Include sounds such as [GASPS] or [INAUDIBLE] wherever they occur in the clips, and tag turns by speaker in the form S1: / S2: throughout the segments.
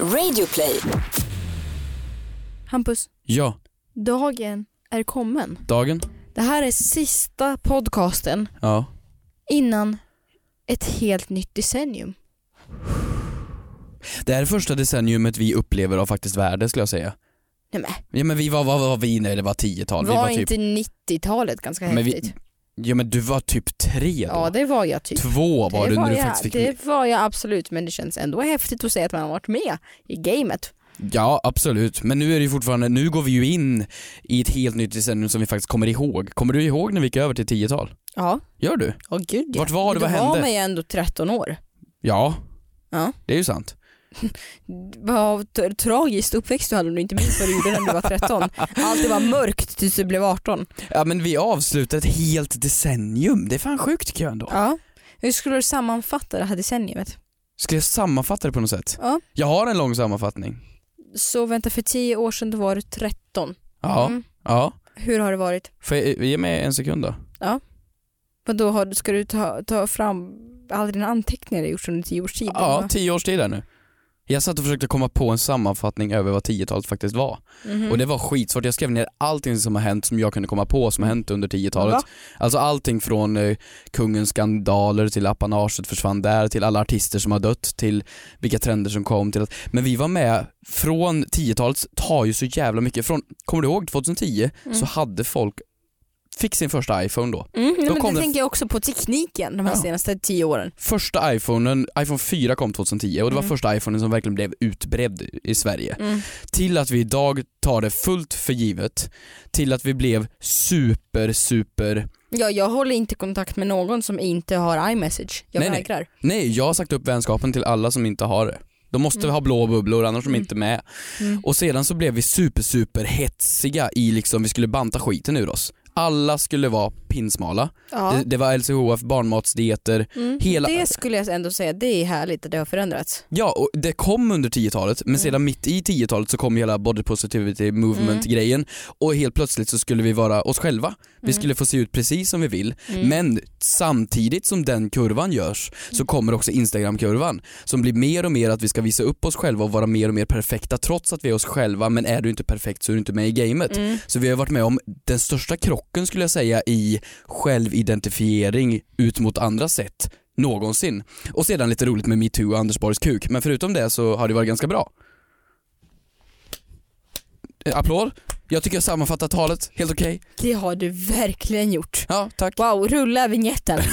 S1: Radioplay.
S2: Hampus,
S3: Ja,
S2: dagen är kommen.
S3: dagen.
S2: Det här är sista podcasten
S3: Ja.
S2: innan ett helt nytt decennium.
S3: Det här är första decenniumet vi upplever av faktiskt värde skulle jag säga.
S2: Nej men,
S3: Ja men vi var, vad var vi när det var 10-tal? Vi
S2: var
S3: var typ,
S2: inte 90-talet ganska
S3: Men vi-
S2: häftigt?
S3: Ja men du var typ tre då.
S2: Ja det var jag typ.
S3: Två var
S2: det
S3: du
S2: var
S3: när du
S2: jag,
S3: faktiskt fick
S2: det var jag absolut men det känns ändå häftigt att säga att man har varit med i gamet.
S3: Ja absolut, men nu är det ju fortfarande, nu går vi ju in i ett helt nytt decennium som vi faktiskt kommer ihåg. Kommer du ihåg när vi gick över till 10-tal?
S2: Ja,
S3: Gör du?
S2: åh gud ja.
S3: Vart var du? Vad
S2: Då var
S3: hände?
S2: man ju ändå 13 år.
S3: Ja.
S2: Ja.
S3: Det är ju sant.
S2: Vad tragiskt uppväxt du hade om du inte minns vad du gjorde när du var 13. Allt var mörkt tills du blev 18.
S3: Ja men vi avslutar ett helt decennium, det är fan sjukt tycker jag ändå.
S2: Ja. Hur skulle du sammanfatta det här decenniumet?
S3: Ska jag sammanfatta det på något sätt?
S2: Ja.
S3: Jag har en lång sammanfattning.
S2: Så vänta, för 10 år sedan då var du 13.
S3: Ja.
S2: Mm.
S3: Ja.
S2: Hur har det varit?
S3: Får jag ge mig en sekund då?
S2: Vad då har, ska du ta, ta fram alla dina anteckningar du gjort under 10 års tid?
S3: Ja, tio års tid här nu. Jag satt och försökte komma på en sammanfattning över vad 10-talet faktiskt var.
S2: Mhm.
S3: Och det var skitsvårt. Jag skrev ner allting som har hänt som jag kunde komma på som har hänt under 10-talet.
S2: Va?
S3: Alltså allting från eh, kungens skandaler till apanaget försvann där, till alla artister som har dött, till vilka trender som kom. Till att, men vi var med från 10-talet, tar ju så jävla mycket. Från, kommer du ihåg 2010
S2: Mm.
S3: så hade folk, fick sin första iPhone då.
S2: Mm,
S3: Då
S2: men
S3: kom
S2: det tänker jag också på tekniken de här
S3: Ja.
S2: senaste 10 åren.
S3: Första iPhonen, iPhone 4 kom 2010 och det var
S2: Mm.
S3: första iPhonen som verkligen blev utbredd i Sverige.
S2: Mm.
S3: till att vi idag tar det fullt för givet, till att vi blev super, super,
S2: Ja, jag håller inte kontakt med någon som inte har iMessage. Jag
S3: Nej, nej.
S2: vägrar.
S3: nej jag har sagt upp vänskapen till alla som inte har det. De måste
S2: Mm.
S3: ha blå bubblor annars är de
S2: Mm.
S3: inte med.
S2: Mm.
S3: Och sedan så blev vi super, super hetsiga i liksom, vi skulle banta skiten ur oss. Alla skulle vara pinsmala.
S2: Ja.
S3: Det, det var LCHF, barnmatsdieter.
S2: Mm.
S3: hela-
S2: Det skulle jag ändå säga, det är härligt att det har förändrats.
S3: Ja, och det kom under 10-talet men
S2: Mm.
S3: sedan mitt i 10-talet så kom hela body positivity movement grejen och helt plötsligt så skulle vi vara oss själva. Vi
S2: Mm.
S3: skulle få se ut precis som vi vill
S2: Mm.
S3: Men samtidigt som den kurvan görs så kommer också Instagram-kurvan som blir mer och mer att vi ska visa upp oss själva och vara mer och mer perfekta trots att vi är oss själva men är du inte perfekt så är du inte med i gamet.
S2: Mm.
S3: Så vi har varit med om den största krocken skulle jag säga i självidentifiering ut mot andra sätt någonsin. Och sedan lite roligt med metoo och Anders Borgs kuk men förutom det så har det varit ganska bra. Eh, applåd. Jag tycker jag sammanfattar talet helt okej.
S2: Det har du verkligen gjort.
S3: Ja, tack.
S2: Wow, rulla vignetten. [LAUGHS] eh,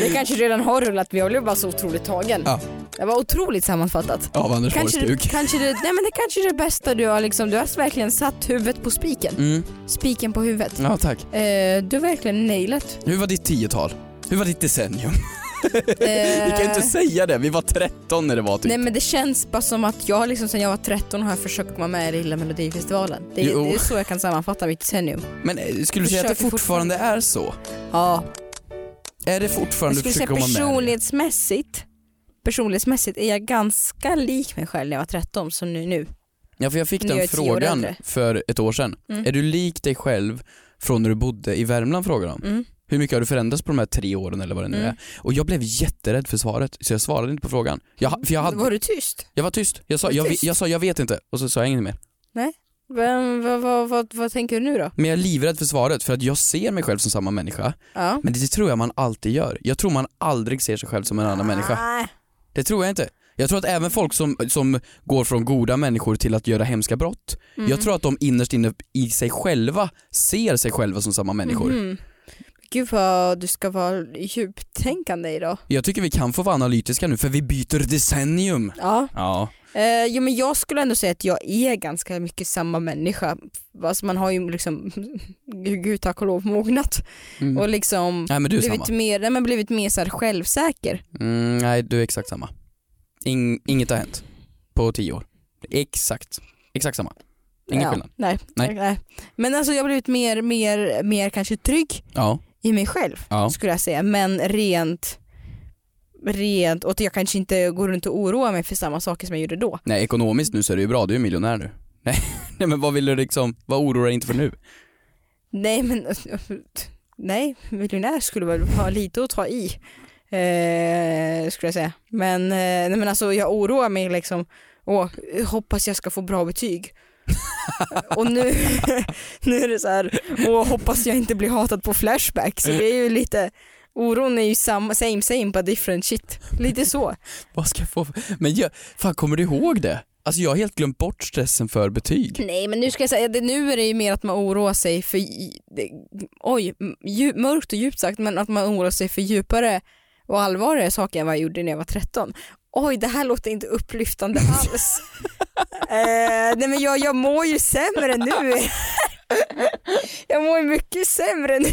S2: det kanske redan har rullat men jag blev bara så otroligt tagen.
S3: Ja.
S2: Det var otroligt sammanfattat.
S3: Av Anders
S2: Kanske,
S3: kuk.
S2: kanske, det, nej men det kanske är det bästa du har liksom, du har verkligen satt huvudet på spiken.
S3: Mm.
S2: Spiken på huvudet.
S3: Ja, tack.
S2: Eh, du har verkligen nailat.
S3: Hur var ditt tiotal? Hur var ditt decennium? [LAUGHS]
S2: Eh,
S3: Vi kan inte säga det, vi var 13 när det var typ.
S2: Nej men det känns bara som att jag liksom sen jag var 13 har jag försökt komma med i Lilla Melodifestivalen. Det är, det är så jag kan sammanfatta mitt decennium.
S3: Men eh, skulle du säga att det
S2: Försöker
S3: fortfarande är så?
S2: Ja,
S3: Är det fortfarande du försöker komma med?
S2: personlighetsmässigt personlighetsmässigt är jag ganska lik mig själv när jag var 13 som nu. nu.
S3: Ja för jag fick
S2: Nu
S3: den
S2: jag
S3: frågan för ett år sedan.
S2: Mm.
S3: Är du lik dig själv från när du bodde i Värmland frågade de.
S2: Mm.
S3: Hur mycket har du förändrats på de här tre åren eller vad det nu
S2: Mm.
S3: är? Och jag blev jätterädd för svaret så jag svarade inte på frågan. Jag, för jag, hade,
S2: Var du tyst?
S3: jag var tyst. Jag sa jag,
S2: tyst?
S3: jag sa jag vet inte och så sa jag inget mer.
S2: Vem, vad, vad, vad, vad tänker du nu då?
S3: Men jag är livrädd för svaret för att jag ser mig själv som samma människa.
S2: Ja.
S3: Men det tror jag man alltid gör. Jag tror man aldrig ser sig själv som en annan människa.
S2: Nej.
S3: Det tror jag inte. Jag tror att även folk som, som går från goda människor till att göra hemska brott,
S2: Mm.
S3: jag tror att de innerst inne i sig själva ser sig själva som samma människor.
S2: Mhm. Gud vad du ska vara djuptänkande idag.
S3: Jag tycker vi kan få vara analytiska nu för vi byter decennium.
S2: Ja.
S3: Ja.
S2: Eh, jo men jag skulle ändå säga att jag är ganska mycket samma människa. Alltså man har ju liksom, [LAUGHS] gud tack och lov, mognat
S3: Mm.
S2: och liksom
S3: Nej men du är
S2: blivit
S3: samma.
S2: mer, nej, men blivit mer så självsäker.
S3: Mm, nej du är exakt samma. In, inget har hänt på tio år. Exakt. Exakt samma. Ingen
S2: ja,
S3: skillnad.
S2: Nej,
S3: Nej.
S2: nej. Men alltså jag har blivit mer, mer, mer kanske trygg
S3: Ja.
S2: I mig själv
S3: Ja.
S2: skulle jag säga. Men rent, rent, och jag kanske inte går runt och oroar mig för samma saker som jag gjorde då.
S3: Nej ekonomiskt nu så är du ju bra, du är miljonär nu. [LAUGHS] Nej, nej men vad vill du liksom, vad oroar dig inte för nu?
S2: Nej men, [LAUGHS] nej miljonär skulle väl ha lite att ta i. Eh, skulle jag säga. Men, eh, nej, men alltså jag oroar mig liksom, åh, hoppas jag ska få bra betyg. Och nu, nu är det så här, åh hoppas jag inte blir hatad på Flashback. Så det är ju lite, oron är ju samma, same same but different shit. Lite så.
S3: Vad ska jag få Men jag, fan kommer du ihåg det? Alltså jag har helt glömt bort stressen för betyg.
S2: Nej men nu ska jag säga, det, nu är det ju mer att man oroar sig för, oj, dju, mörkt och djupt sagt, men att man oroar sig för djupare och allvarligare saker än vad jag gjorde när jag var 13. Oj, det här låter inte upplyftande [LAUGHS] alls. eh, nej men jag, jag mår ju sämre nu. [LAUGHS] jag mår mycket sämre nu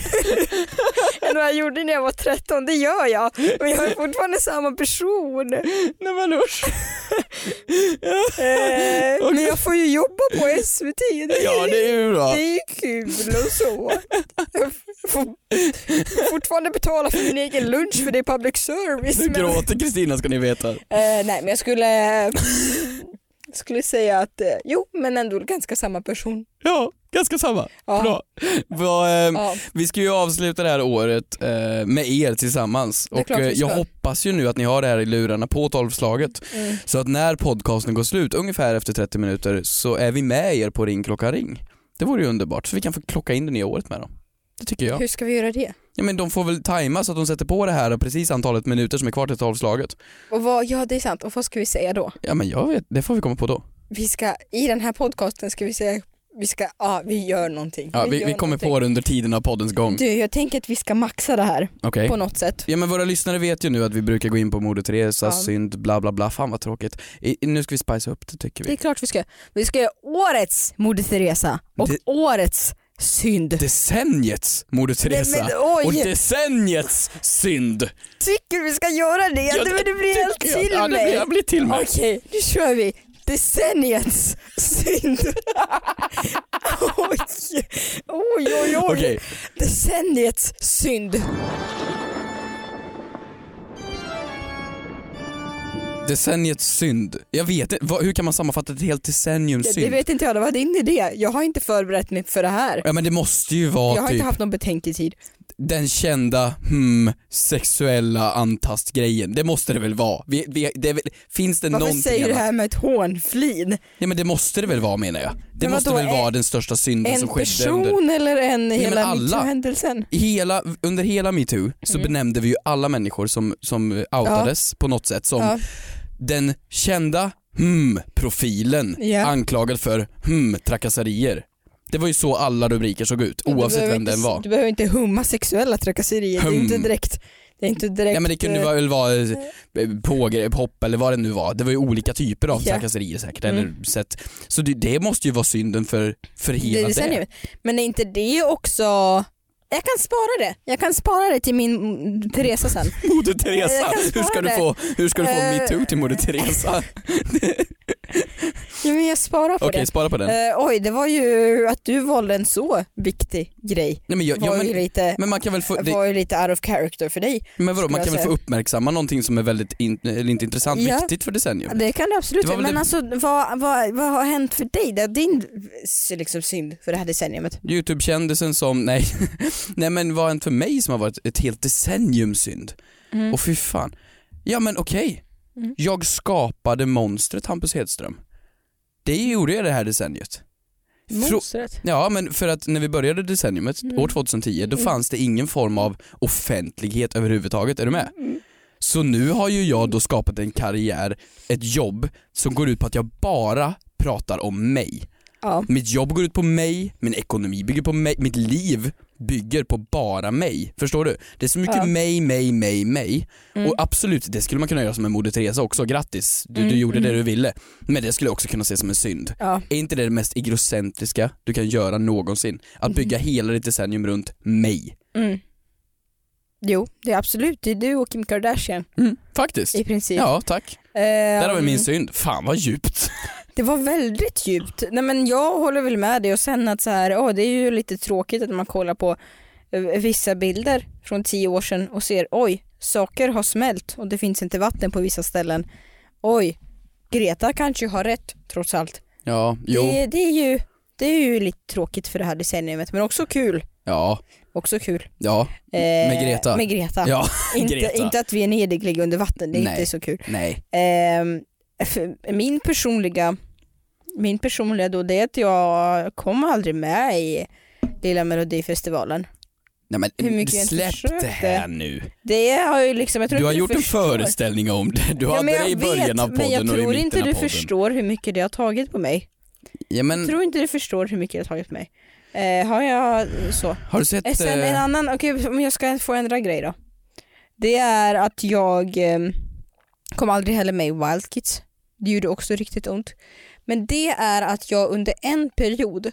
S2: än vad jag gjorde när jag var 13, det gör jag. Men jag är fortfarande samma person.
S3: Nej men usch.
S2: Eh, men jag får ju jobba på SVT. Det är-
S3: Ja det är ju bra.
S2: Det är ju kul och så. Jag får fortfarande betala för min egen lunch för det är public service.
S3: Nu
S2: Men,
S3: gråter Kristina ska ni veta.
S2: eh, nej men jag skulle, skulle säga att eh, jo men ändå ganska samma person.
S3: Ja, ganska samma.
S2: Ja.
S3: Bra. Vad, eh,
S2: Ja.
S3: Vi ska ju avsluta det här året eh, med er tillsammans och eh, jag hoppas ju nu att ni har det här i lurarna på tolvslaget
S2: Mm.
S3: så att när podcasten går slut, ungefär efter 30 minuter, så är vi med er på Ring klocka ring. Det vore ju underbart, så vi kan få klocka in det nya året med dem. Det tycker jag.
S2: Hur ska vi göra det?
S3: Ja men de får väl tajma så att de sätter på det här och precis antalet minuter som är kvar till tolvslaget.
S2: Och vad, ja det är sant, och vad ska vi säga då?
S3: Ja men jag vet, det får vi komma på då.
S2: Vi ska, i den här podcasten ska vi säga, vi ska, ja vi gör någonting.
S3: Ja, vi,
S2: gör
S3: vi kommer
S2: någonting.
S3: på det under tiden av poddens gång.
S2: Du, jag tänker att vi ska maxa det här
S3: Okej.
S2: på något sätt.
S3: Ja men våra lyssnare vet ju nu att vi brukar gå in på Moder Teresa,
S2: Ja.
S3: synd, bla bla bla. Fan vad tråkigt. I, nu ska vi spice upp det tycker
S2: Det är
S3: vi.
S2: klart vi ska. Vi ska göra årets Moder Teresa och
S3: Det-
S2: årets synd.
S3: Decenniets Moder Teresa
S2: men oj.
S3: och decenniets synd.
S2: Tycker vi ska göra det?
S3: Ja,
S2: det, det blir helt
S3: tycker jag.
S2: till
S3: Ja, det
S2: mig.
S3: blir, jag blir till mig.
S2: Okej, nu kör vi. Decenniets synd. oj, oj, oj. oj.
S3: Okej,
S2: Decenniets synd.
S3: decenniets synd. Jag vet inte, hur kan man sammanfatta ett helt decenniums
S2: Det, det
S3: synd?
S2: vet inte jag, det var din idé. Jag har inte förberett mig för det här.
S3: Ja men det måste ju vara
S2: Jag har
S3: typ
S2: inte haft någon betänketid.
S3: Den kända hmm, sexuella antastgrejen. Det måste det väl vara? Vi, vi, det finns det
S2: Varför
S3: någonting
S2: säger du det här med ett hånflin?
S3: Ja men det måste det väl vara menar jag. Det
S2: Men
S3: måste väl vara
S2: en-
S3: den största synden
S2: En
S3: som skedde
S2: person
S3: under
S2: eller en
S3: men
S2: hela metoo-händelsen?
S3: hela, under hela metoo så
S2: Mm.
S3: benämnde vi ju alla människor som, som outades på något sätt som
S2: Ja.
S3: den kända hmm-profilen
S2: Ja.
S3: anklagad för hmm-trakasserier. Det var ju så alla rubriker såg ut oavsett vem
S2: inte-
S3: den var.
S2: Du behöver inte humma sexuella trakasserier, det är
S3: Hum.
S2: inte direkt, det är inte direkt
S3: Ja men det kunde
S2: eh,
S3: väl vara eh, pågrepp, hopp eller vad det nu var. Det var ju olika typer av
S2: Ja.
S3: trakasserier säkert.
S2: Mm.
S3: Eller sätt. Så det, det måste ju vara synden för, för
S2: det
S3: hela det.
S2: decenniet. Men är inte det också, jag kan spara det, jag kan spara det till min Teresa sen. [LAUGHS]
S3: Moder Teresa, hur ska
S2: spara
S3: du
S2: det.
S3: få, hur ska du få
S2: Eh.
S3: metoo till Moder Teresa? [LAUGHS] [LAUGHS]
S2: Ja, men jag sparar på
S3: Okej,
S2: det.
S3: spara på den.
S2: Eh, oj, det var ju att du valde en så viktig grej.
S3: Nej, men, jag,
S2: var,
S3: ja,
S2: ju
S3: men,
S2: lite,
S3: men man kan väl få, det,
S2: var ju lite out of character för dig.
S3: men vadå, man kan väl få
S2: säga.
S3: uppmärksamma någonting som är väldigt in, eller inte intressant,
S2: Ja.
S3: viktigt för decennium.
S2: Det kan det absolut
S3: Det var
S2: vara,
S3: väl
S2: men
S3: det-
S2: alltså vad, vad, vad har hänt för dig? Det är din liksom, synd för det här decenniumet.
S3: Youtube-kändisen som, nej, [LAUGHS] nej men vad har hänt för mig som har varit ett helt decennium synd?
S2: Mm.
S3: Och fy fan. Ja men okej,
S2: Mm.
S3: jag skapade monstret Hampus Hedström. Det gjorde jag det här decenniet.
S2: Monstret.
S3: Ja men för att när vi började decenniumet,
S2: Mm.
S3: år 2010, då
S2: Mm.
S3: fanns det ingen form av offentlighet överhuvudtaget, är du med?
S2: Mm.
S3: Så nu har ju jag då skapat en karriär, ett jobb som går ut på att jag bara pratar om mig.
S2: Ja.
S3: Mitt jobb går ut på mig, min ekonomi bygger på mig, mitt liv bygger på bara mig. Förstår du? Det är så mycket
S2: Ja.
S3: mig, mig, mig, mig.
S2: Mm.
S3: Och absolut, det skulle man kunna göra som en Moder Teresa också, grattis, du,
S2: Mm,
S3: du gjorde det
S2: mm.
S3: du ville. Men det skulle också kunna se som en synd.
S2: Ja.
S3: Är inte det det mest egocentriska du kan göra någonsin? Att
S2: Mm.
S3: bygga hela ditt decennium runt mig.
S2: Mm. Jo, det är absolut. Det är du och Kim Kardashian
S3: Faktiskt.
S2: i princip.
S3: Ja, tack.
S2: Ehm,
S3: Där har vi min synd. Fan vad djupt. [LAUGHS]
S2: Det var väldigt djupt. Nej, men jag håller väl med dig och sen att så här, åh, det är ju lite tråkigt att man kollar på eh, vissa bilder från tio år sedan och ser oj, saker har smält och det finns inte vatten på vissa ställen. Oj, Greta kanske har rätt trots allt.
S3: Ja, jo,
S2: Det, det, är ju, det är ju lite tråkigt för det här decenniumet men också kul.
S3: ja.
S2: också kul.
S3: Ja,
S2: Eh,
S3: Med Greta.
S2: Med Greta.
S3: ja [LAUGHS]
S2: inte,
S3: Greta.
S2: inte att vi är nederligga under vatten, det är
S3: Nej.
S2: inte så kul.
S3: nej.
S2: För min personliga, min personliga då det är att jag kom aldrig med i Lilla Melodifestivalen.
S3: Nej men
S2: Hur mycket jag inte
S3: släpp det här nu.
S2: Det har ju liksom, jag tror
S3: Du har
S2: inte
S3: gjort en
S2: förstår.
S3: föreställning om det. Du
S2: Ja,
S3: hade
S2: men
S3: det
S2: jag
S3: i början
S2: vet,
S3: av podden
S2: Men jag
S3: och i
S2: tror
S3: mitten
S2: inte
S3: av
S2: du
S3: podden.
S2: förstår hur mycket det har tagit på mig.
S3: Ja,
S2: Jag
S3: men,
S2: tror inte du förstår hur mycket det har tagit på mig. Eh, har jag så?
S3: har du sett...
S2: Eh, Sen
S3: eh,
S2: en annan, okej om jag ska få ändra grej då. Det är att jag eh, kom aldrig heller med i Wild Kids. Det gjorde också riktigt ont. Men det är att jag under en period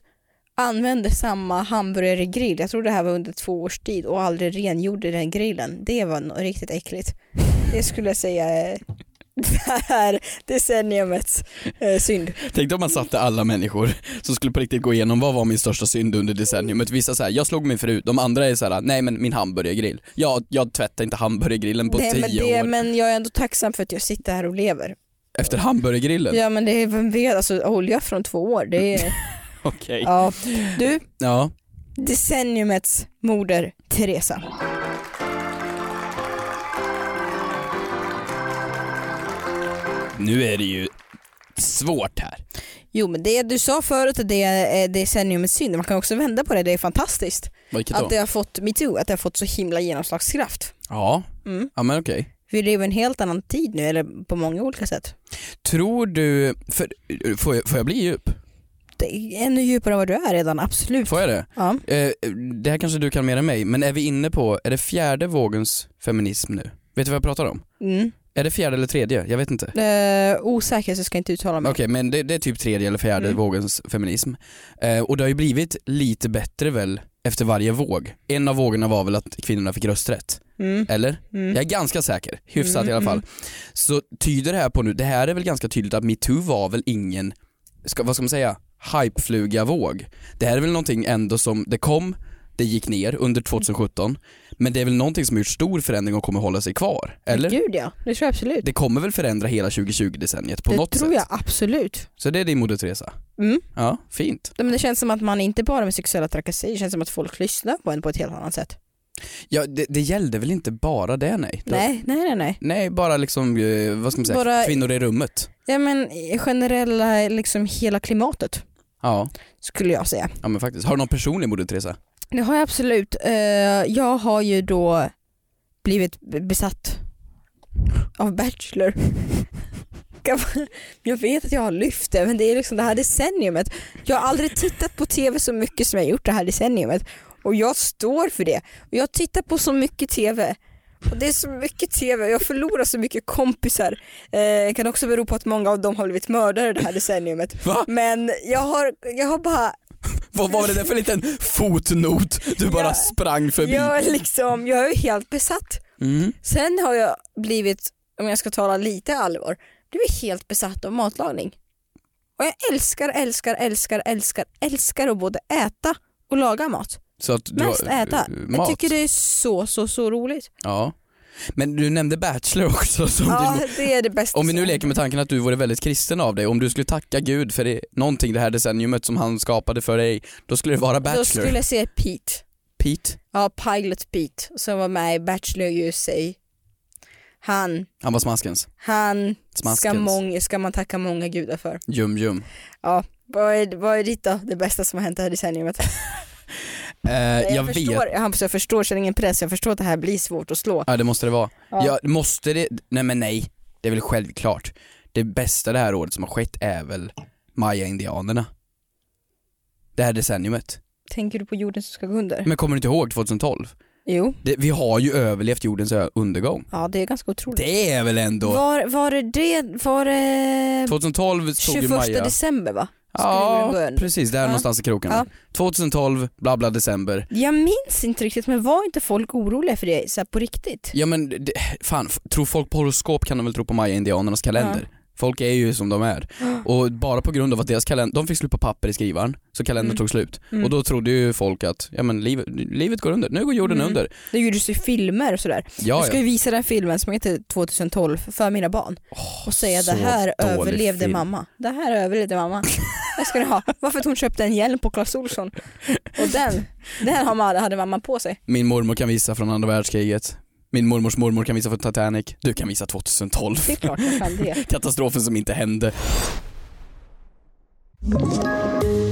S2: använde samma hamburgergrill, jag tror det här var under två års tid och aldrig rengjorde den grillen. Det var riktigt äckligt. Det skulle jag säga är det här decenniumets eh, synd.
S3: Tänk om man satte alla människor som skulle på riktigt gå igenom vad var min största synd under decenniumet. Vissa säger jag slog mig förut, de andra är så här: nej men min hamburgergrill. Jag, jag tvättar inte hamburgergrillen på
S2: Nej, men,
S3: tio
S2: det,
S3: år.
S2: men jag är ändå tacksam för att jag sitter här och lever.
S3: Efter hamburgergrillen?
S2: Ja men det är, vem vet, alltså olja från två år, det är, [LAUGHS]
S3: Okej.
S2: ja. Du,
S3: Ja.
S2: decenniumets moder Teresa.
S3: Nu är det ju svårt här.
S2: Jo men det du sa förut att det är decenniumets synd, man kan också vända på det, det är fantastiskt.
S3: Vilket då?
S2: Att det har fått metoo, att det har fått så himla genomslagskraft.
S3: Ja,
S2: Mm.
S3: ja men okej.
S2: Vi lever i en helt annan tid nu, eller på många olika sätt.
S3: Tror du, för, får, jag, får jag bli djup?
S2: Ännu djupare än vad du är redan, absolut.
S3: Får jag det?
S2: Ja.
S3: Eh, det här kanske du kan mer än mig, men är vi inne på, är det fjärde vågens feminism nu? Vet du vad jag pratar om?
S2: Mm.
S3: Är det fjärde eller tredje? Jag vet inte.
S2: Eh, osäker så ska jag inte uttala mig.
S3: Okej men det, det är typ tredje eller fjärde
S2: Mm.
S3: vågens feminism. Eh, och det har ju blivit lite bättre väl efter varje våg. En av vågorna var väl att kvinnorna fick rösträtt,
S2: Mm.
S3: eller?
S2: Mm.
S3: Jag är ganska säker, hyfsat
S2: Mm,
S3: i alla fall.
S2: mm.
S3: Så tyder det här på nu, det här är väl ganska tydligt att metoo var väl ingen, ska, vad ska man säga, hypefluga-våg. Det här är väl någonting ändå som, det kom, det gick ner under 2017, men det är väl någonting som har gjort stor förändring och kommer hålla sig kvar, eller?
S2: Gud ja, det tror jag absolut.
S3: Det kommer väl förändra hela 2020-decenniet på
S2: det
S3: något
S2: tror
S3: sätt?
S2: jag absolut.
S3: Så det är din moder Teresa?
S2: Mm.
S3: Ja, fint.
S2: Men det känns som att man inte bara med sexuella trakasserier, det känns som att folk lyssnar på en på ett helt annat sätt.
S3: Ja, det, det gällde väl inte bara det nej?
S2: Nej, nej, nej, nej.
S3: Nej, bara liksom, eh, vad ska man säga,
S2: Bara-
S3: kvinnor i rummet.
S2: Ja men generella, liksom hela klimatet
S3: Ja,
S2: skulle jag säga.
S3: ja men faktiskt. Har du någon personlig moder Teresa?
S2: Det har jag absolut. Eh, jag har ju då blivit besatt av Bachelor. [LAUGHS] Jag vet att jag har lyft det men det är liksom det här decenniumet. Jag har aldrig tittat på TV så mycket som jag gjort det här decenniumet och jag står för det. Och jag tittar på så mycket TV och det är så mycket TV och jag förlorar så mycket kompisar. Eh, kan också bero på att många av dem har blivit mördare det här decenniumet.
S3: Va?
S2: Men jag har, jag har bara
S3: Vad var det där för liten fotnot du bara
S2: Ja.
S3: sprang förbi?
S2: Jag är, liksom, jag är helt besatt.
S3: Mm.
S2: Sen har jag blivit, om jag ska tala lite allvar, blivit helt besatt av matlagning. Och jag älskar, älskar, älskar, älskar, älskar att både äta och laga mat.
S3: Så att du
S2: Mest
S3: har,
S2: äta.
S3: eh,
S2: Jag
S3: mat?
S2: tycker det är så, så, så roligt.
S3: Ja. Men du nämnde Bachelor också som
S2: Ja,
S3: din...
S2: det är det bästa.
S3: Om vi nu leker med tanken att du vore väldigt kristen av dig, om du skulle tacka Gud för det, någonting det här decenniumet som han skapade för dig, då skulle det vara
S2: Då
S3: Bachelor.
S2: skulle jag säga Pete.
S3: Pete,
S2: Ja, Pilot Pete som var med i Bachelor USA. Han,
S3: han var smaskens.
S2: han ska,
S3: Smaskens.
S2: många, ska man tacka många gudar för.
S3: Jum jum.
S2: Vad är, vad är ditt då? Det bästa som har hänt det här decenniumet? [LAUGHS]
S3: Eh, jag,
S2: jag,
S3: vet.
S2: förstår, jag, förstår, känner ingen press, jag förstår att det här blir svårt att slå.
S3: Ja det måste det vara.
S2: Ja.
S3: Ja. måste det, nej men nej. Det är väl självklart. Det bästa det här året som har skett är väl Maya-indianerna. Det här decenniumet.
S2: Tänker du på jorden som ska gå under?
S3: Men kommer du inte ihåg 2012?
S2: Jo,
S3: Det, vi har ju överlevt jordens undergång.
S2: ja det är ganska otroligt.
S3: Det är väl ändå...
S2: Var, var det var det
S3: 2012 tog ju
S2: 21
S3: Maja...
S2: december va?
S3: Ja, precis. Där
S2: Ja.
S3: någonstans i krokarna.
S2: Ja.
S3: 2012, bla bla december.
S2: Jag minns inte riktigt men var inte folk oroliga för det så på riktigt?
S3: Ja men det, fan, tror folk på horoskop kan de väl tro på Maya-indianernas kalender? Folk är ju som de är. [GASPS] Och bara på grund av att deras kalender, de fick slut på papper i skrivaren, så kalendern
S2: Mm.
S3: tog slut.
S2: Mm.
S3: Och då trodde ju folk att, ja men livet, livet går under, nu går jorden
S2: Mm.
S3: under.
S2: Det gjordes ju filmer och sådär.
S3: Ja,
S2: jag ska ju visa den filmen som heter 2012 för mina barn och säga det här överlevde
S3: film.
S2: mamma. Det här överlevde mamma. [LAUGHS] Det ska ni ha. Varför att hon köpte en hjälm på Clas Ohlson. Och den, den hade mamma på sig.
S3: Min mormor kan visa från andra världskriget. Min mormors mormor kan visa från Titanic. Du kan visa 2012.
S2: Det är klart jag kan det. [LAUGHS]
S3: Katastrofen som inte hände.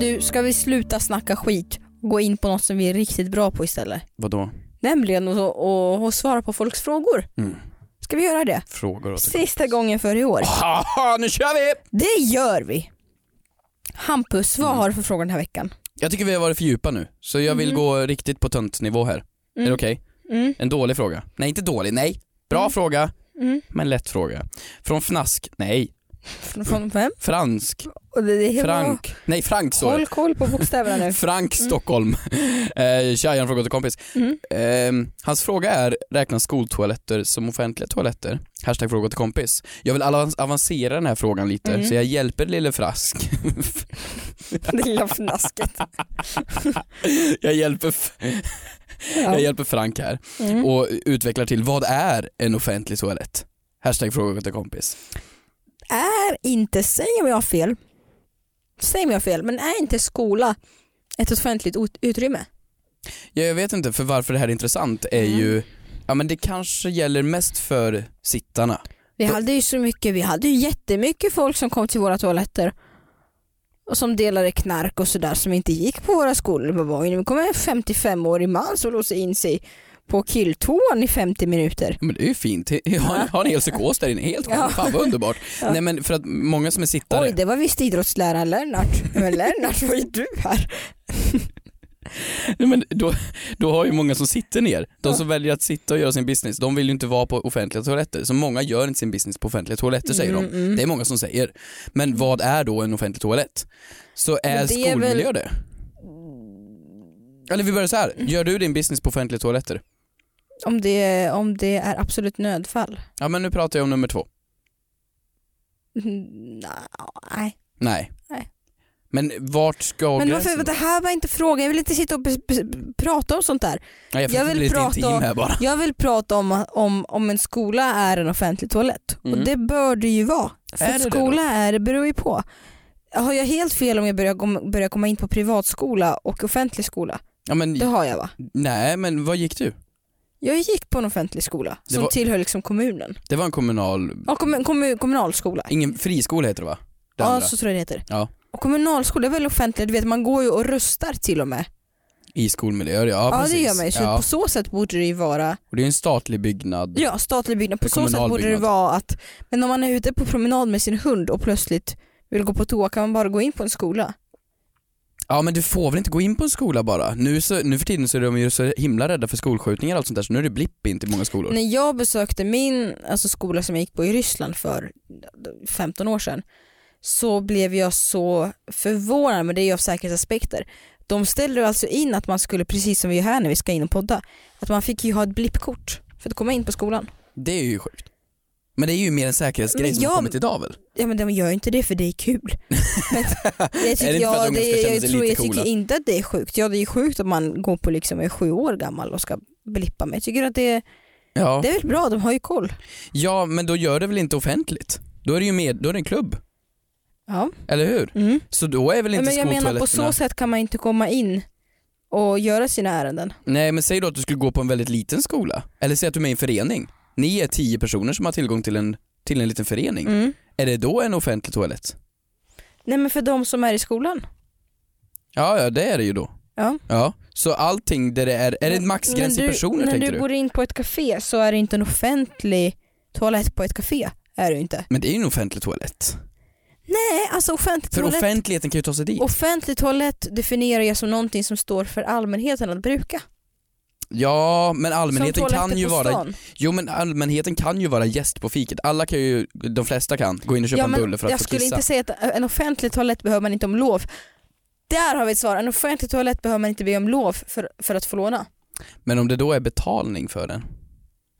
S2: Du, ska vi sluta snacka skit och gå in på något som vi är riktigt bra på istället?
S3: Vadå?
S2: Nämligen att att- att svara på folks frågor.
S3: Mm.
S2: Ska vi göra det?
S3: Frågor åt
S2: Sista gången för i år.
S3: Haha, nu kör vi!
S2: Det gör vi. Hampus, vad har du för frågor den här veckan?
S3: Jag tycker vi har varit för djupa nu, så jag vill gå riktigt på töntnivå här. Är det okej?
S2: Mm.
S3: En dålig fråga. Nej, inte dålig, nej. Bra fråga,
S2: Mm.
S3: men lätt fråga. Från Fnask, nej.
S2: Från, vem?
S3: Fransk,
S2: Och det, det
S3: Frank, nej Frank står.
S2: Håll koll på bokstäverna nu. [LAUGHS]
S3: Frank Stockholm. Eh, Tja, jag har en fråga till kompis.
S2: Mm.
S3: Eh, hans fråga är, räknas skoltoaletter som offentliga toaletter? Hashtag fråga till kompis. Jag vill av- avancera den här frågan lite,
S2: Mm.
S3: så jag hjälper lille Frask.
S2: Det [LAUGHS] lilla fnasket. [LAUGHS]
S3: jag, hjälper, jag
S2: Ja.
S3: hjälper Frank här
S2: Mm.
S3: och utvecklar till, vad är en offentlig toalett? Hashtag fråga till kompis.
S2: Är inte, säg om jag har fel, säg om jag har fel, men är inte skola ett offentligt ut- utrymme?
S3: Ja, jag vet inte, för varför det här är intressant är
S2: Mm.
S3: ju, ja men det kanske gäller mest för sittarna.
S2: Vi hade ju så mycket, vi hade ju jättemycket folk som kom till våra toaletter och som delade knark och sådär som inte gick på våra skolor. Det var ju, nu kommer en 55-årig man som låser in sig på killtoan i 50 minuter.
S3: Men det är ju fint, jag har, har en hel psykos där inne, helt
S2: Ja.
S3: fan vad underbart. [LAUGHS]
S2: Ja.
S3: Nej men för att många som är sittare,
S2: Oj, det var visst idrottsläraren Lennart. Men Lennart, vad är du här? [LAUGHS]
S3: Nej, men då, då har ju många som sitter ner, de
S2: Ja.
S3: som väljer att sitta och göra sin business, de vill ju inte vara på offentliga toaletter. Så många gör inte sin business på offentliga toaletter säger
S2: Mm,
S3: de.
S2: mm.
S3: Det är många som säger. Men vad är då en offentlig toalett? Så är,
S2: det är
S3: skolmiljö
S2: väl-
S3: det? Eller vi börjar så här. gör du din business på offentliga toaletter?
S2: Om det, om det är absolut nödfall?
S3: Ja men nu pratar jag om nummer två.
S2: Mm, Nej.
S3: Nej.
S2: Nej.
S3: Men vart ska
S2: Men
S3: gränsen?
S2: varför, det här var inte frågan, jag vill inte sitta och prata om sånt där.
S3: Nej, jag,
S2: jag vill prata om-. Jag vill prata om, om, om en skola är en offentlig toalett.
S3: Mm.
S2: Och det bör det ju vara. För
S3: Är
S2: att
S3: det
S2: skola är, det beror ju på. Har jag helt fel om jag börjar, börjar komma in på privatskola och offentlig skola?
S3: Ja, men,
S2: Det har jag va?
S3: nej men vad gick du?
S2: Jag gick på en offentlig skola
S3: Det
S2: som
S3: var-
S2: tillhör liksom kommunen.
S3: Det var en kommunal,
S2: Ja, kommun, kommun, kommunalskola.
S3: ingen friskola heter det va? Det
S2: Ja
S3: andra.
S2: så tror jag det heter.
S3: Ja.
S2: Och kommunalskola är väl offentligt, du vet man går ju och röstar till och med.
S3: I skolmiljöer, ja,
S2: Ja,
S3: precis.
S2: det gör man ju. Så
S3: ja.
S2: på så sätt borde det ju vara
S3: Och det är en statlig byggnad.
S2: Ja, statlig byggnad. På så sätt borde det
S3: byggnad.
S2: vara att, men om man är ute på promenad med sin hund och plötsligt vill gå på toa kan man bara gå in på en skola.
S3: Ja men du får väl inte gå in på en skola bara? Nu, så, nu för tiden så är de ju så himla rädda för skolskjutningar och allt sånt där så nu är det blipp in till många skolor.
S2: När jag besökte min alltså skola som jag gick på i Ryssland för 15 år sedan så blev jag så förvånad, men det är ju av säkerhetsaspekter. De ställde alltså in att man skulle, precis som vi gör här när vi ska in och podda, att man fick ju ha ett blippkort för att komma in på skolan.
S3: Det är ju sjukt. Men det är ju mer en säkerhetsgrej som
S2: jag-
S3: har kommit idag väl?
S2: Ja men de gör inte det för det är kul. [LAUGHS] Men det
S3: Är
S2: tycker
S3: det att
S2: jag,
S3: unga
S2: det,
S3: känna
S2: jag,
S3: sig
S2: tror, jag tycker inte att det är sjukt. Ja det är sjukt om man går på liksom är sju år gammal och ska blippa mig. Jag tycker att det,
S3: Ja.
S2: det är väl bra, de har ju koll.
S3: ja men då gör det väl inte offentligt? Då är det ju med, då är det en klubb,
S2: Ja.
S3: eller hur?
S2: Mm.
S3: Så då är väl inte
S2: Men jag menar på så sätt kan man inte komma in och göra sina ärenden.
S3: Nej men säg då att du skulle gå på en väldigt liten skola, eller säg att du är med i en förening. Ni är tio personer som har tillgång till en, till en liten förening.
S2: Mm.
S3: Är det då en offentlig toalett?
S2: Nej men för de som är i skolan.
S3: Ja, ja det är det ju då.
S2: Ja.
S3: Ja, så allting där det är, är det en maxgräns i personer
S2: När
S3: tänker
S2: du
S3: du?
S2: går in på ett café så är det inte en offentlig toalett på ett café. Är det inte.
S3: Men det är ju en offentlig toalett.
S2: Nej alltså offentlig
S3: För
S2: toalett.
S3: offentligheten kan ju ta sig dit.
S2: Offentlig toalett definierar jag som någonting som står för allmänheten att bruka.
S3: Ja men allmänheten kan ju vara, jo men allmänheten kan ju vara gäst på fiket. Alla kan ju, de flesta kan, gå in och köpa
S2: Ja,
S3: en bulle för att
S2: jag
S3: få
S2: skulle
S3: kissa.
S2: inte säga att en offentlig toalett behöver man inte om lov. Där har vi ett svar, en offentlig toalett behöver man inte be om lov för, för att få låna.
S3: Men om det då är betalning för den,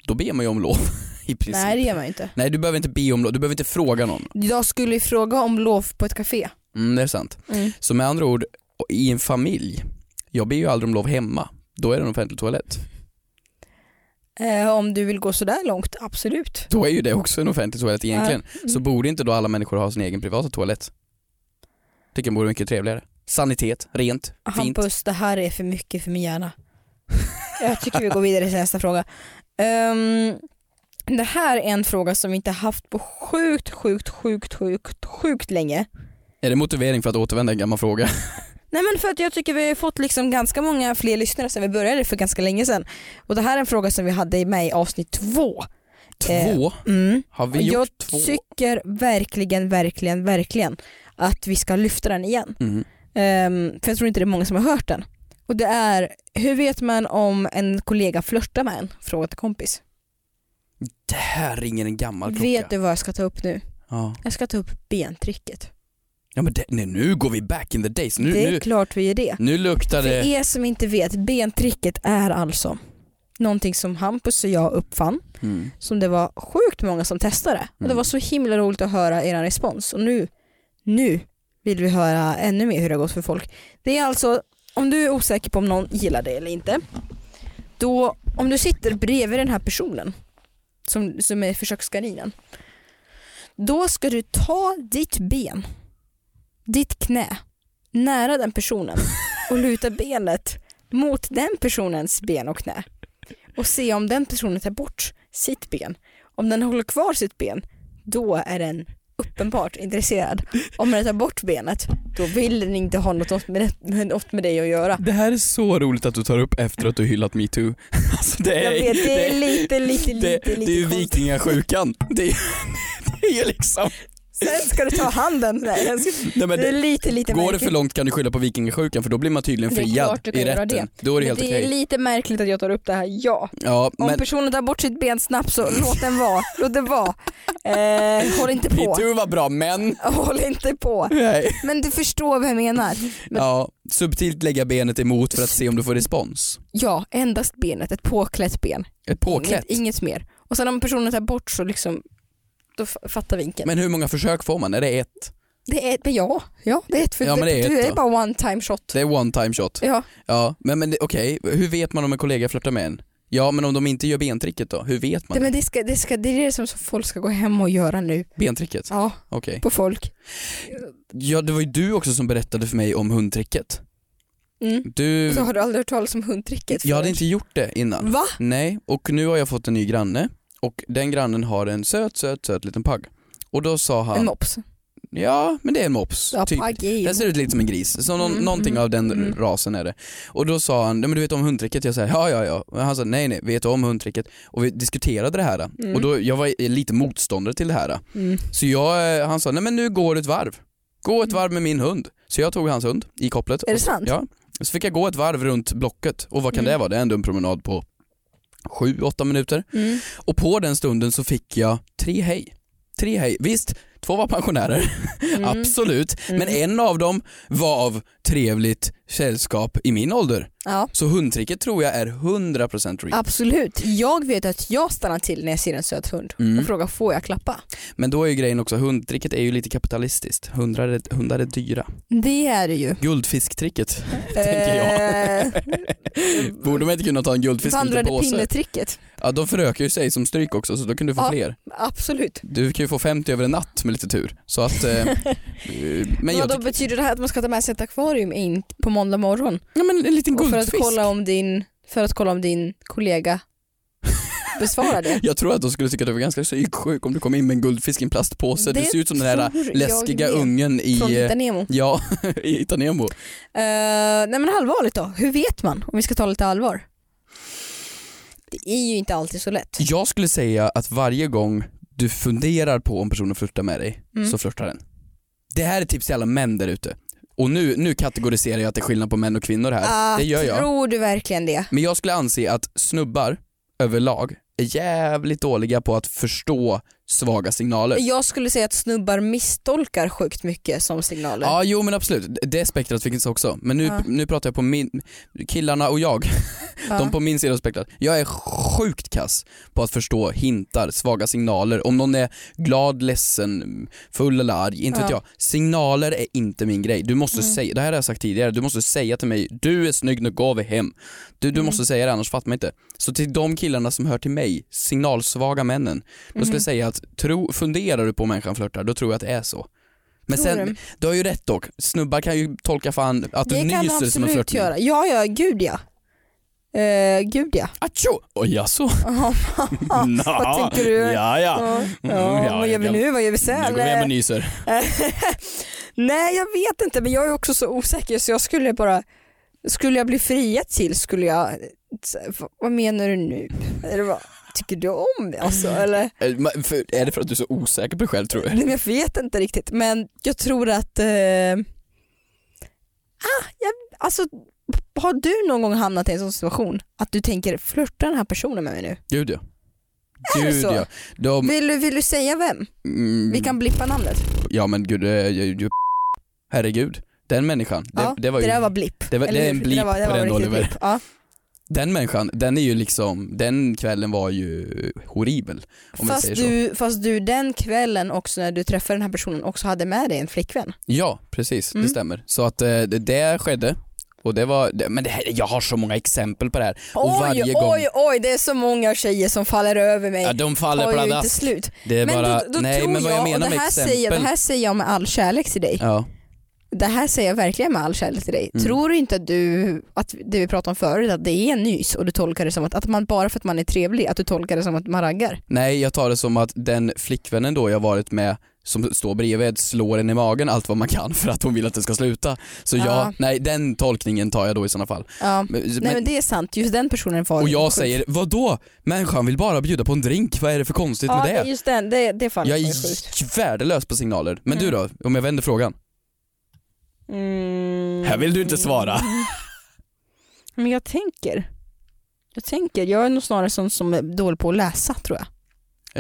S3: då ber man ju om lov [LAUGHS] i princip.
S2: Nej det gör man inte.
S3: Nej du behöver inte be om lov, du behöver inte fråga någon.
S2: Jag skulle ju fråga om lov på ett café.
S3: Mm, det är sant.
S2: Mm.
S3: Så med andra ord, i en familj, jag ber ju aldrig om lov hemma. Då är det en offentlig toalett.
S2: Eh, om du vill gå sådär långt, absolut.
S3: Då är ju det också en offentlig toalett egentligen.
S2: Mm.
S3: Så borde inte då alla människor ha sin egen privata toalett? Tycker jag vore mycket trevligare. Sanitet, rent, fint.
S2: Hampus, det här är för mycket för min hjärna. Jag tycker vi går vidare till nästa fråga. Ehm, det här är en fråga som vi inte haft på sjukt, sjukt, sjukt, sjukt, sjukt länge.
S3: Är det motivering för att återvända en gammal fråga? [LAUGHS]
S2: Nej men för att jag tycker vi har fått liksom ganska många fler lyssnare sen vi började för ganska länge sedan. Och det här är en fråga som vi hade med i avsnitt två.
S3: Två?
S2: Mm.
S3: Har vi
S2: jag
S3: gjort två?
S2: tycker verkligen, verkligen, verkligen att vi ska lyfta den igen.
S3: Mm.
S2: Ehm, för jag tror inte det är många som har hört den. Och det är, hur vet man om en kollega flörtar med en? Fråga till kompis.
S3: Det här ringer en gammal klocka.
S2: Vet du vad jag ska ta upp nu?
S3: Ja.
S2: Jag ska ta upp bentricket.
S3: Ja men det, nej, nu går vi back in the days. Nu,
S2: det är
S3: nu,
S2: klart vi gör det.
S3: nu luktar
S2: För
S3: det...
S2: er som inte vet, bentricket är alltså någonting som Hampus och jag uppfann,
S3: Mm.
S2: som det var sjukt många som testade. Och det
S3: Mm.
S2: var så himla roligt att höra er respons. Och nu, nu vill vi höra ännu mer hur det har gått för folk. Det är alltså, om du är osäker på om någon gillar det eller inte, då om du sitter bredvid den här personen som, som är försökskaninen, då ska du ta ditt ben, ditt knä, nära den personen och luta [LAUGHS] benet mot den personens ben och knä och se om den personen tar bort sitt ben. Om den håller kvar sitt ben, då är den uppenbart intresserad. Om den tar bort benet, då vill den inte ha något med, det, något med dig att göra.
S3: Det här är så roligt att du tar upp efter att du hyllat metoo. [LAUGHS] Alltså det
S2: Jag
S3: är,
S2: vet, det är lite, lite,
S3: det,
S2: lite,
S3: det
S2: lite
S3: är ju vikingasjukan. Det är, [LAUGHS] det är liksom...
S2: Sen ska du ta handen. Nej, den
S3: Nej, men
S2: det är
S3: det,
S2: lite, lite
S3: går det
S2: märkligt.
S3: för långt kan du skylla på vikingasjukan för då blir man tydligen
S2: Det är
S3: friad i rätten.
S2: det.
S3: Då är det
S2: Men
S3: helt
S2: det är
S3: okej.
S2: lite märkligt att jag tar upp det här, ja.
S3: Ja,
S2: Om
S3: men
S2: personen tar bort sitt ben snabbt så låt den vara. Låt det vara. Eh, håll inte på.
S3: metoo var bra men... [LAUGHS]
S2: Håll inte på.
S3: Nej.
S2: Men du förstår vad jag menar. Men-
S3: Ja, subtilt lägga benet emot för att se om du får respons.
S2: Ja, endast benet, ett påklätt ben.
S3: Ett påklätt.
S2: Inget, inget mer. Och sen om personen tar bort så liksom, då fattar vinkeln.
S3: Men hur många försök får man? Är det ett?
S2: det är, ja, ja, det är ett, för
S3: Ja, men det är
S2: du
S3: ett
S2: är
S3: då.
S2: bara one time shot.
S3: Det är one time shot.
S2: Ja,
S3: Ja, men, men det- okej, hur vet man om en kollega flörtar med en? Ja, men om de inte gör bentricket då? Hur vet man?
S2: det, men det, ska, det, ska, det är det som folk ska gå hem och göra nu.
S3: Bentricket?
S2: Ja,
S3: Okej.
S2: på folk.
S3: Ja, det var ju du också som berättade för mig om hundtricket.
S2: Mm.
S3: Du...
S2: Så har du aldrig hört talas om hundtricket?
S3: Jag hade inte gjort det innan.
S2: Va?
S3: Nej, och nu har jag fått en ny granne och den grannen har en söt, söt, söt liten pagg. Och då sa han,
S2: En mops?
S3: ja men det är en mops.
S2: Ja,
S3: typ. Den ser ut lite som en gris, så någon,
S2: Mm,
S3: någonting
S2: mm,
S3: av den
S2: mm.
S3: rasen är det. Och då sa han, "Nej, men du vet om hundtricket? Jag sa ja ja ja. Och han sa nej nej, vet du om hundtricket? Och vi diskuterade det här.
S2: Mm.
S3: Och då, jag var lite motståndare till det här.
S2: Mm.
S3: Så jag, eh, han sa, nej men nu går du ett varv. Gå ett varv med min hund. Så jag tog hans hund i kopplet.
S2: Är det sant?
S3: Ja. Så fick jag gå ett varv runt blocket. Och vad kan
S2: Mm.
S3: det vara? Det är ändå en promenad på sju, åtta minuter.
S2: Mm.
S3: Och på den stunden så fick jag tre hej. Tre hej. Visst, två var pensionärer,
S2: Mm. [LAUGHS]
S3: absolut.
S2: Mm.
S3: Men en av dem var av trevligt sällskap i min ålder.
S2: Ja,
S3: Så hundtricket tror jag är 100% real.
S2: absolut. Jag vet att jag stannar till när jag ser en söt hund
S3: Mm.
S2: och frågar får jag klappa?
S3: Men då är ju grejen också, hundtricket är ju lite kapitalistiskt. Hundar är, hundar är dyra.
S2: Det är det ju.
S3: Guldfisktricket, [LAUGHS] tänker jag.
S2: Eh, [LAUGHS]
S3: Borde man inte kunna ta en guldfisk en
S2: Vandrande
S3: påse?
S2: pinnetricket.
S3: Ja, de förökar ju sig som stryk också så då kan du få
S2: Ja.
S3: fler.
S2: Absolut.
S3: Du kan ju få 50 över en natt med lite tur. Så att, eh, [LAUGHS] eh, men jag
S2: då betyder det här att man ska ta med sig ett akvarium in på måndag morgon?
S3: ja, men en liten
S2: Och för, att kolla om din, för att kolla om din kollega [LAUGHS] besvarar det?
S3: Jag tror att de skulle tycka att du var ganska psyksjuk om du kom in med en guldfisk i en plastpåse.
S2: Det
S3: du ser ut som den
S2: jag
S3: läskiga ungen i,
S2: Från
S3: eh,
S2: Hitta Nemo.
S3: ja, [LAUGHS] i Hitta Nemo.
S2: Uh, nej men allvarligt då, hur vet man om vi ska ta lite allvar? Det är ju inte alltid så lätt.
S3: Jag skulle säga att varje gång du funderar på om personen flörtar med dig
S2: Mm.
S3: så flörtar den. Det här är tips till alla män där ute. Och nu, nu kategoriserar jag att det är skillnad på män och kvinnor här.
S2: Ah,
S3: det gör jag.
S2: Tror du verkligen det?
S3: Men jag skulle anse att snubbar överlag är jävligt dåliga på att förstå svaga signaler.
S2: Jag skulle säga att snubbar misstolkar sjukt mycket som signaler.
S3: Ja jo men absolut, det spektrat finns också. Men nu,
S2: Ja.
S3: nu pratar jag på min, killarna och jag, [LAUGHS]
S2: Ja.
S3: de på min sida av spektrat. Jag är sjukt kass på att förstå hintar, svaga signaler. Om någon är glad, ledsen, full eller arg, inte vet
S2: Ja.
S3: jag. Signaler är inte min grej. Du måste
S2: Mm.
S3: säga, det här har jag sagt tidigare, du måste säga till mig, du är snygg, nu går vi hem. Du, du
S2: Mm.
S3: måste säga det annars fattar man inte. Så till de killarna som hör till mig, signalsvaga männen, då
S2: Mm.
S3: skulle jag säga att tro, funderar du på om människan flörtar, då tror jag att det är så. Men
S2: Tror
S3: sen,
S2: du?
S3: du har ju rätt dock, snubbar kan ju tolka fan att du
S2: det kan
S3: nyser
S2: du
S3: som en
S2: absolut
S3: flörtning.
S2: göra. Ja, ja, gud ja. Uh, gud ja.
S3: Atsjo! Oj jaså? [LAUGHS]
S2: Vad tänker du?
S3: Ja ja.
S2: Ja, ja,
S3: ja,
S2: vad gör vi nu? Vad gör vi sen?
S3: Nu går vi hem och nyser. [LAUGHS]
S2: Nej jag vet inte men jag är också så osäker så jag skulle bara Skulle jag bli friad till skulle jag Vad menar du nu? Eller vad tycker du om det alltså? Eller? [LAUGHS]
S3: Eh, Är det för att du är så osäker på dig själv tror du?
S2: Jag vet inte riktigt men jag tror att eh, ah, jag, alltså, Har du någon gång hamnat i en sån situation att du tänker flörtar den här personen med mig nu?
S3: Gud ja.
S2: Är det
S3: Gud
S2: så?
S3: ja. De,
S2: Vill du, vill du säga vem?
S3: mm,
S2: Vi kan blippa namnet.
S3: Ja men gud, jag- jag- herregud. Den människan, det,
S2: ja,
S3: det var ju,
S2: där var blipp.
S3: det var- det är en blip
S2: där var, där
S3: på den,
S2: riktigt
S3: Oliver.
S2: blipp. Ja.
S3: Den människan, den är ju liksom, den kvällen var ju horribel. Om
S2: Fast
S3: jag säger så.
S2: du, fast du den kvällen också när du träffade den här personen också hade med dig en flickvän.
S3: Ja precis,
S2: Mm.
S3: det stämmer. Så att eh, det, det skedde. Och det var, det, men det här, jag har så många exempel på det här. Och
S2: oj,
S3: varje
S2: oj,
S3: gång,
S2: oj, det är så många tjejer som faller över mig.
S3: ja, de faller pladask.
S2: slut.
S3: Det är
S2: Men
S3: bara,
S2: då, då
S3: nej
S2: tror
S3: men vad jag,
S2: och
S3: menar
S2: det
S3: med
S2: här,
S3: exempel.
S2: säger, det här säger jag med all kärlek till dig.
S3: Ja,
S2: Det här säger jag verkligen med all kärlek till dig.
S3: Mm.
S2: Tror du inte att du, att det vi pratade om förut, att det är en nys och du tolkar det som att, att man bara för att man är trevlig, att du tolkar det som att man raggar?
S3: nej jag tar det som att den flickvännen då jag varit med som står bredvid slår en i magen allt vad man kan för att hon vill att det ska sluta. Så ja,
S2: Ja.
S3: nej den tolkningen tar jag då i sådana fall.
S2: Ja.
S3: Men,
S2: Nej
S3: men,
S2: det är sant, just den personen var
S3: och jag
S2: sjuk.
S3: säger, vad då? Människan vill bara bjuda på en drink, vad är det för konstigt
S2: Ja
S3: med det?
S2: just den, det, det fallet
S3: Jag
S2: sjukt.
S3: är värdelös på signaler. Men du
S2: Mm.
S3: då, om jag vänder frågan?
S2: Mm.
S3: Här vill du inte svara. [LAUGHS]
S2: Men jag tänker, jag tänker, jag är nog snarare sån som är dålig på att läsa tror jag.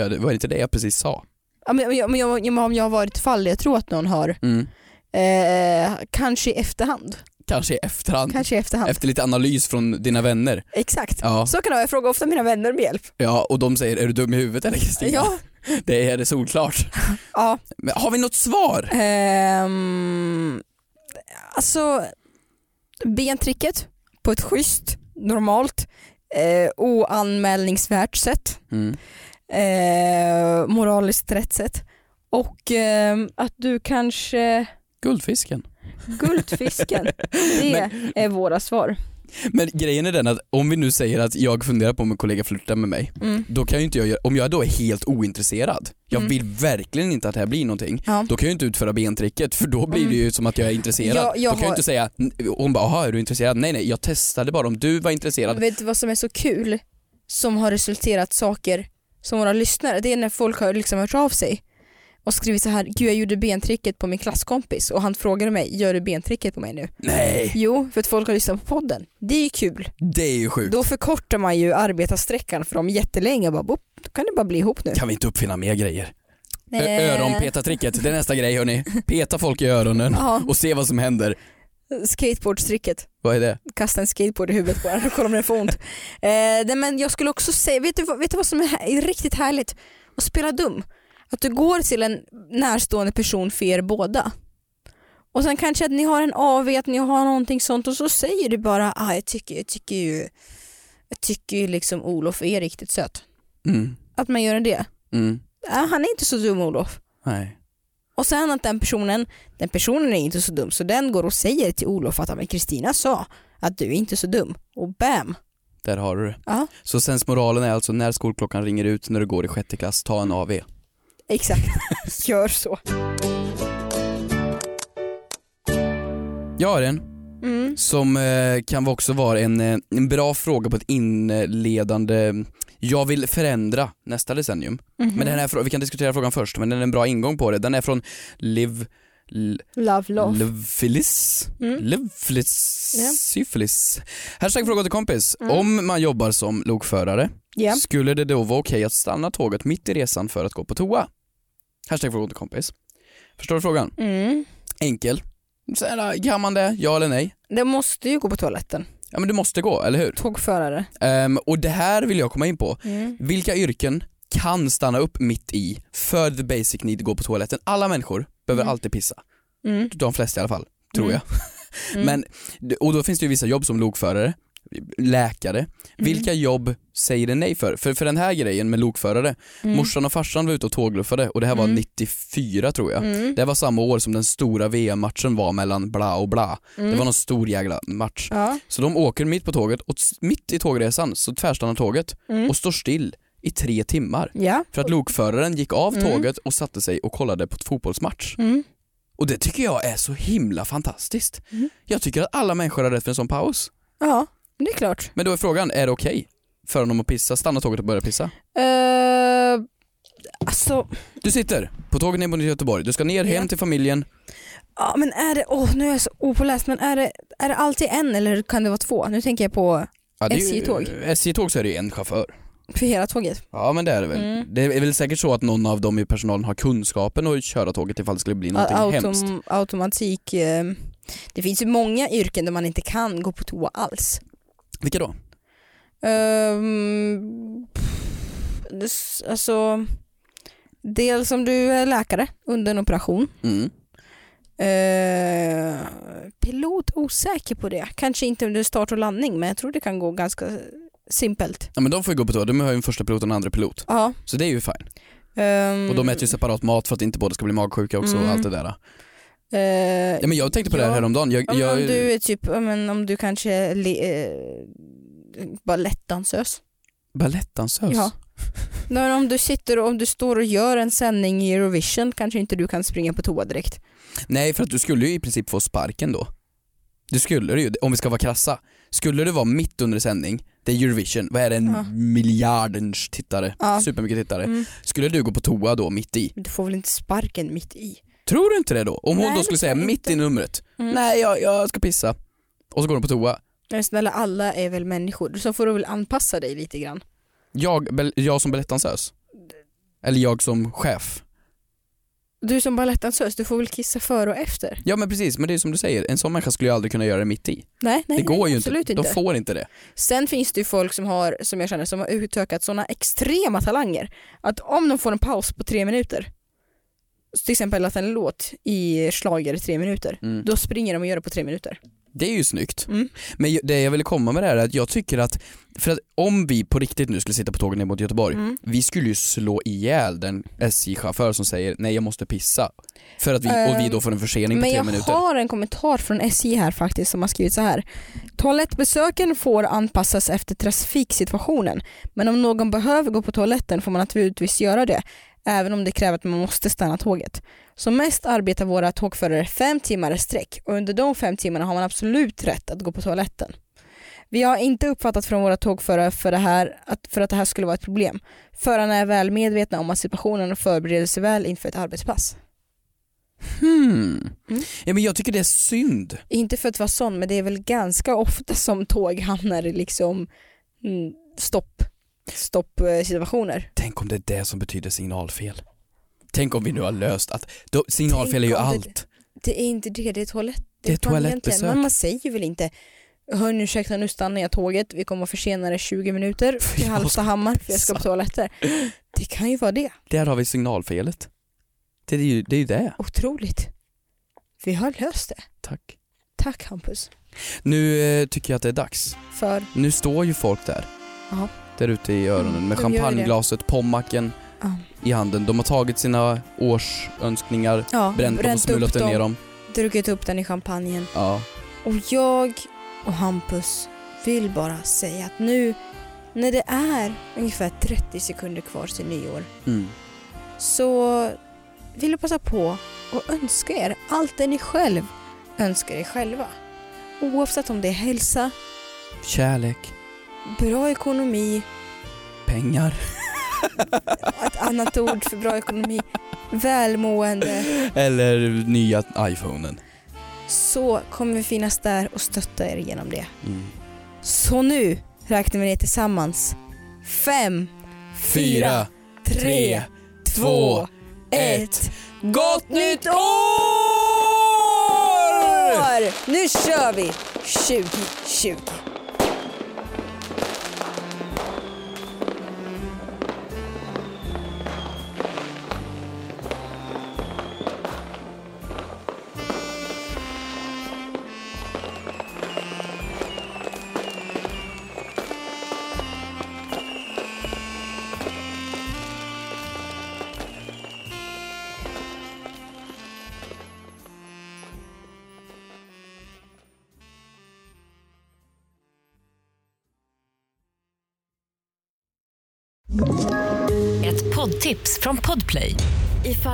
S3: Ja, det var inte det jag precis sa.
S2: Ja, men, jag- men, jag- om jag har varit fall, jag tror att någon har,
S3: Mm.
S2: eh, kanske i efterhand.
S3: Kanske i efterhand,
S2: Kanske i efterhand.
S3: efter lite analys från dina vänner.
S2: Exakt.
S3: Ja,
S2: Så kan det vara, jag frågar ofta mina vänner om hjälp.
S3: ja och de säger, är du dum i huvudet eller Kristina?
S2: Ja. [LAUGHS]
S3: Det är det solklart.
S2: ja.
S3: Men har vi något svar?
S2: Ehm, alltså, bentricket på ett schysst, normalt, eh, oanmälningsvärt sätt.
S3: Mm.
S2: Eh, moraliskt rätt sätt. Och ehm, att du kanske,
S3: Guldfisken.
S2: guldfisken, [LAUGHS] det är våra svar.
S3: Men grejen är den att om vi nu säger att jag funderar på om en kollega flörtar med mig,
S2: Mm.
S3: då kan ju inte jag göra, om jag då är helt ointresserad, jag
S2: Mm.
S3: vill verkligen inte att det här blir någonting,
S2: Ja.
S3: då kan jag ju inte utföra bentricket för då blir
S2: Mm.
S3: det ju som att jag är intresserad.
S2: Jag- jag
S3: då kan jag
S2: har-
S3: inte säga, hon bara jaha är du intresserad? Nej nej jag testade bara om du var intresserad.
S2: Vet du vad som är så kul? Som har resulterat saker som våra lyssnare, det är när folk har liksom hört av sig och skrivit så här, gud jag gjorde bentricket på min klasskompis och han frågade mig, gör du bentricket på mig nu?
S3: Nej,
S2: Jo, för att folk har lyssnat på podden. Det är ju kul.
S3: det är ju sjukt.
S2: Då förkortar man ju arbetarsträckan för dem jättelänge och bara, boop, då kan det bara bli ihop nu.
S3: Kan vi inte uppfinna mer grejer? Öronpetartricket, det är nästa grej hörni. [LAUGHS] Peta folk i öronen
S2: Ja,
S3: och se vad som händer.
S2: skateboardstricket.
S3: Vad är det?
S2: Kasta en skateboard i huvudet på den och kolla om den får ont. Eh, men jag skulle också säga, vet du, vad- vet du vad som är här- är riktigt härligt? Att spela dum. Att du går till en närstående person för er båda. Och sen kanske att ni har en AV, att ni har någonting sånt och så säger du bara ah, jag, tycker, jag tycker ju jag tycker ju liksom Olof är riktigt söt.
S3: Mm.
S2: Att man gör det.
S3: Mm.
S2: Ah, han är inte så dum Olof.
S3: Nej.
S2: Och sen att den personen, den personen är inte så dum så den går och säger till Olof att "Ja, men Kristina sa att du är inte så dum. Och bam!
S3: Där har du det.
S2: Ja.
S3: Så sensmoralen är alltså när skolklockan ringer ut när du går i sjätte klass, ta en AV.
S2: Exakt, [LAUGHS] gör så.
S3: Jag har en
S2: Mm.
S3: som eh, kan också vara en, eh, en bra fråga på ett inledande, jag vill förändra nästa decennium.
S2: Mhm.
S3: Men den här, vi kan diskutera frågan först, men den är en bra ingång på det. Den är från Liv L-
S2: Love love.
S3: Lovefilis.
S2: Mm.
S3: Lovefilis.
S2: Ja.
S3: Syfilis. Hashtag fråga till kompis.
S2: Mm.
S3: Om man jobbar som lokförare,
S2: Ja.
S3: skulle det då vara okej att stanna tåget mitt i resan för att gå på toa? Hashtag fråga till kompis. Förstår du frågan?
S2: Mm.
S3: Enkel. Kan man det? Ja eller nej?
S2: Det måste ju gå på toaletten.
S3: Ja men du måste gå, eller hur?
S2: Tågförare.
S3: Ehm, och det här vill jag komma in på.
S2: Mm.
S3: Vilka yrken kan stanna upp mitt i för the basic need gå på toaletten? Alla människor behöver
S2: Mm.
S3: alltid pissa.
S2: Mm.
S3: De flesta i alla fall, tror
S2: Mm.
S3: jag. [LAUGHS]
S2: Mm.
S3: Men, och då finns det ju vissa jobb som lokförare, läkare.
S2: Mm.
S3: Vilka jobb säger det nej för? För, för den här grejen med lokförare,
S2: Mm.
S3: morsan och farsan var ute och tågluffade och det här var
S2: Mm.
S3: 94 tror jag.
S2: Mm.
S3: Det var samma år som den stora VM-matchen var mellan bla och bla.
S2: Mm.
S3: Det var någon stor jävla match.
S2: Ja.
S3: Så de åker mitt på tåget och mitt i tågresan så tvärstannar tåget
S2: Mm.
S3: och står still i tre timmar.
S2: Ja.
S3: För att lokföraren gick av tåget och satte sig och kollade på ett fotbollsmatch. Och det tycker jag är så himla fantastiskt. Jag tycker att alla människor har rätt för en sån paus.
S2: ja, det är klart.
S3: Men då är frågan, är det okej för honom att pissa, stanna tåget och börja pissa?
S2: Uh, alltså,
S3: Du sitter på tåget ner mot Göteborg, du ska ner hem
S2: Ja.
S3: till familjen.
S2: ja men är det, åh nu är jag så opåläst, men är det, är det alltid en eller kan det vara två? Nu tänker jag på
S3: Ja, det är ju-
S2: SJ-tåg.
S3: SJ-tåg så är det ju en chaufför.
S2: för hela tåget.
S3: Ja men det är det väl.
S2: Mm.
S3: Det är väl säkert så att någon av dem i personalen har kunskapen att köra tåget ifall det skulle bli någonting
S2: Autom-
S3: hemskt.
S2: automatik. eh, Det finns ju många yrken där man inte kan gå på toa alls.
S3: Vilka då?
S2: Um, s- alltså, dels om du är läkare under en operation.
S3: Mm.
S2: Eh, pilot, osäker på det. Kanske inte under start och landning men jag tror det kan gå ganska simpelt.
S3: Ja men de får ju gå på toa, de har ju en första pilot och en andra pilot.
S2: Ja.
S3: Så det är ju fine.
S2: ehm,
S3: Och de äter ju separat mat för att inte båda ska bli magsjuka också och
S2: Mm.
S3: allt det där.
S2: Eh,
S3: Ja men jag tänkte på det här
S2: ja.
S3: häromdagen. Jag,
S2: om,
S3: jag,
S2: om du är typ, ja, men om du kanske är le, eh, balettdansös.
S3: Balettdansös?
S2: Ja. Men om du sitter och om du står och gör en sändning i Eurovision kanske inte du kan springa på toa direkt.
S3: Nej för att du skulle ju i princip få sparken då. Det skulle du ju, om vi ska vara krassa. Skulle det vara mitt under sändning, det är Eurovision, vad är det, en
S2: Ja.
S3: miljardens tittare,
S2: Ja.
S3: supermycket tittare.
S2: Mm.
S3: Skulle du gå på toa då mitt i?
S2: Du får väl inte sparken mitt i?
S3: Tror du inte det då? Om hon
S2: Nej,
S3: då skulle säga mitt i numret,
S2: Mm.
S3: nej jag, jag ska pissa. Och så går hon på toa.
S2: Men snälla alla är väl människor, så får du väl anpassa dig lite grann.
S3: Jag, jag som balettdansös? Eller jag som chef?
S2: Du som balettdansös, du får väl kissa före och efter?
S3: Ja men precis, men det är som du säger, en sån människa skulle ju aldrig kunna göra det mitt i.
S2: Nej, nej,
S3: det går
S2: nej,
S3: ju inte.
S2: inte.
S3: De får inte det.
S2: Sen finns det ju folk som har, som jag känner, som har utökat sådana extrema talanger att om de får en paus på tre minuter, till exempel att en låt i schlager i tre minuter,
S3: Mm.
S2: då springer de och gör det på tre minuter.
S3: Det är ju snyggt.
S2: Mm.
S3: Men det jag ville komma med det här är att jag tycker att, för att om vi på riktigt nu skulle sitta på tåget ner mot Göteborg,
S2: Mm.
S3: vi skulle ju slå ihjäl den SJ-chaufför som säger nej jag måste pissa. För att vi, och vi då får en försening på
S2: Men
S3: tre
S2: jag
S3: minuter.
S2: har en kommentar från SJ här faktiskt som har skrivit så här. Toalettbesöken får anpassas efter trafiksituationen men om någon behöver gå på toaletten får man naturligtvis göra det även om det kräver att man måste stanna tåget. Som mest arbetar våra tågförare fem timmar i sträck och under de fem timmarna har man absolut rätt att gå på toaletten. Vi har inte uppfattat från våra tågförare för, det här, att, för att det här skulle vara ett problem. Förarna är väl medvetna om att situationen och förbereder sig väl inför ett arbetspass.
S3: Hmm.
S2: Mm.
S3: Ja men jag tycker det är synd.
S2: Inte för att vara sån men det är väl ganska ofta som tåg hamnar i liksom mm, stopp, stopp eh, situationer.
S3: Tänk om det är det som betyder signalfel. Tänk om vi nu har löst att, då, signalfel är ju
S2: om det-
S3: allt.
S2: Det är inte det, det är toalett.
S3: Det är
S2: vet man
S3: toalettbesök.
S2: Men man säger väl inte Hörni ursäkta nu stannar jag tåget, vi kommer att försena det 20 minuter [LAUGHS] till Hallstahammar för jag ska på toaletter. Det kan ju vara det.
S3: Där har vi signalfelet. Det är ju det. Är ju det.
S2: Otroligt. Vi har löst det.
S3: Tack.
S2: Tack Hampus.
S3: Nu eh, tycker jag att det är dags.
S2: För,
S3: Nu står ju folk där.
S2: Ja.
S3: Där ute i öronen
S2: Mm,
S3: med
S2: de
S3: champagneglaset, pommacken
S2: ja.
S3: i handen. De har tagit sina årsönskningar,
S2: ja
S3: bränt dem och smulat
S2: upp
S3: ner dem.
S2: druckit upp den i champagnen.
S3: Ja.
S2: Och jag och Hampus vill bara säga att nu när det är ungefär 30 sekunder kvar till nyår
S3: Mm.
S2: så vill jag passa på och önska er allt det ni själv önskar er själva. Oavsett om det är hälsa,
S3: Kärlek,
S2: bra ekonomi,
S3: pengar.
S2: ett annat ord för bra ekonomi, välmående
S3: eller nya iPhonen.
S2: så kommer vi finnas där och stötta er genom det.
S3: Mm.
S2: Så nu räknar vi ner tillsammans. Fem, fyra, tre, två, ett. Gott nytt år! Nu kör vi 2020.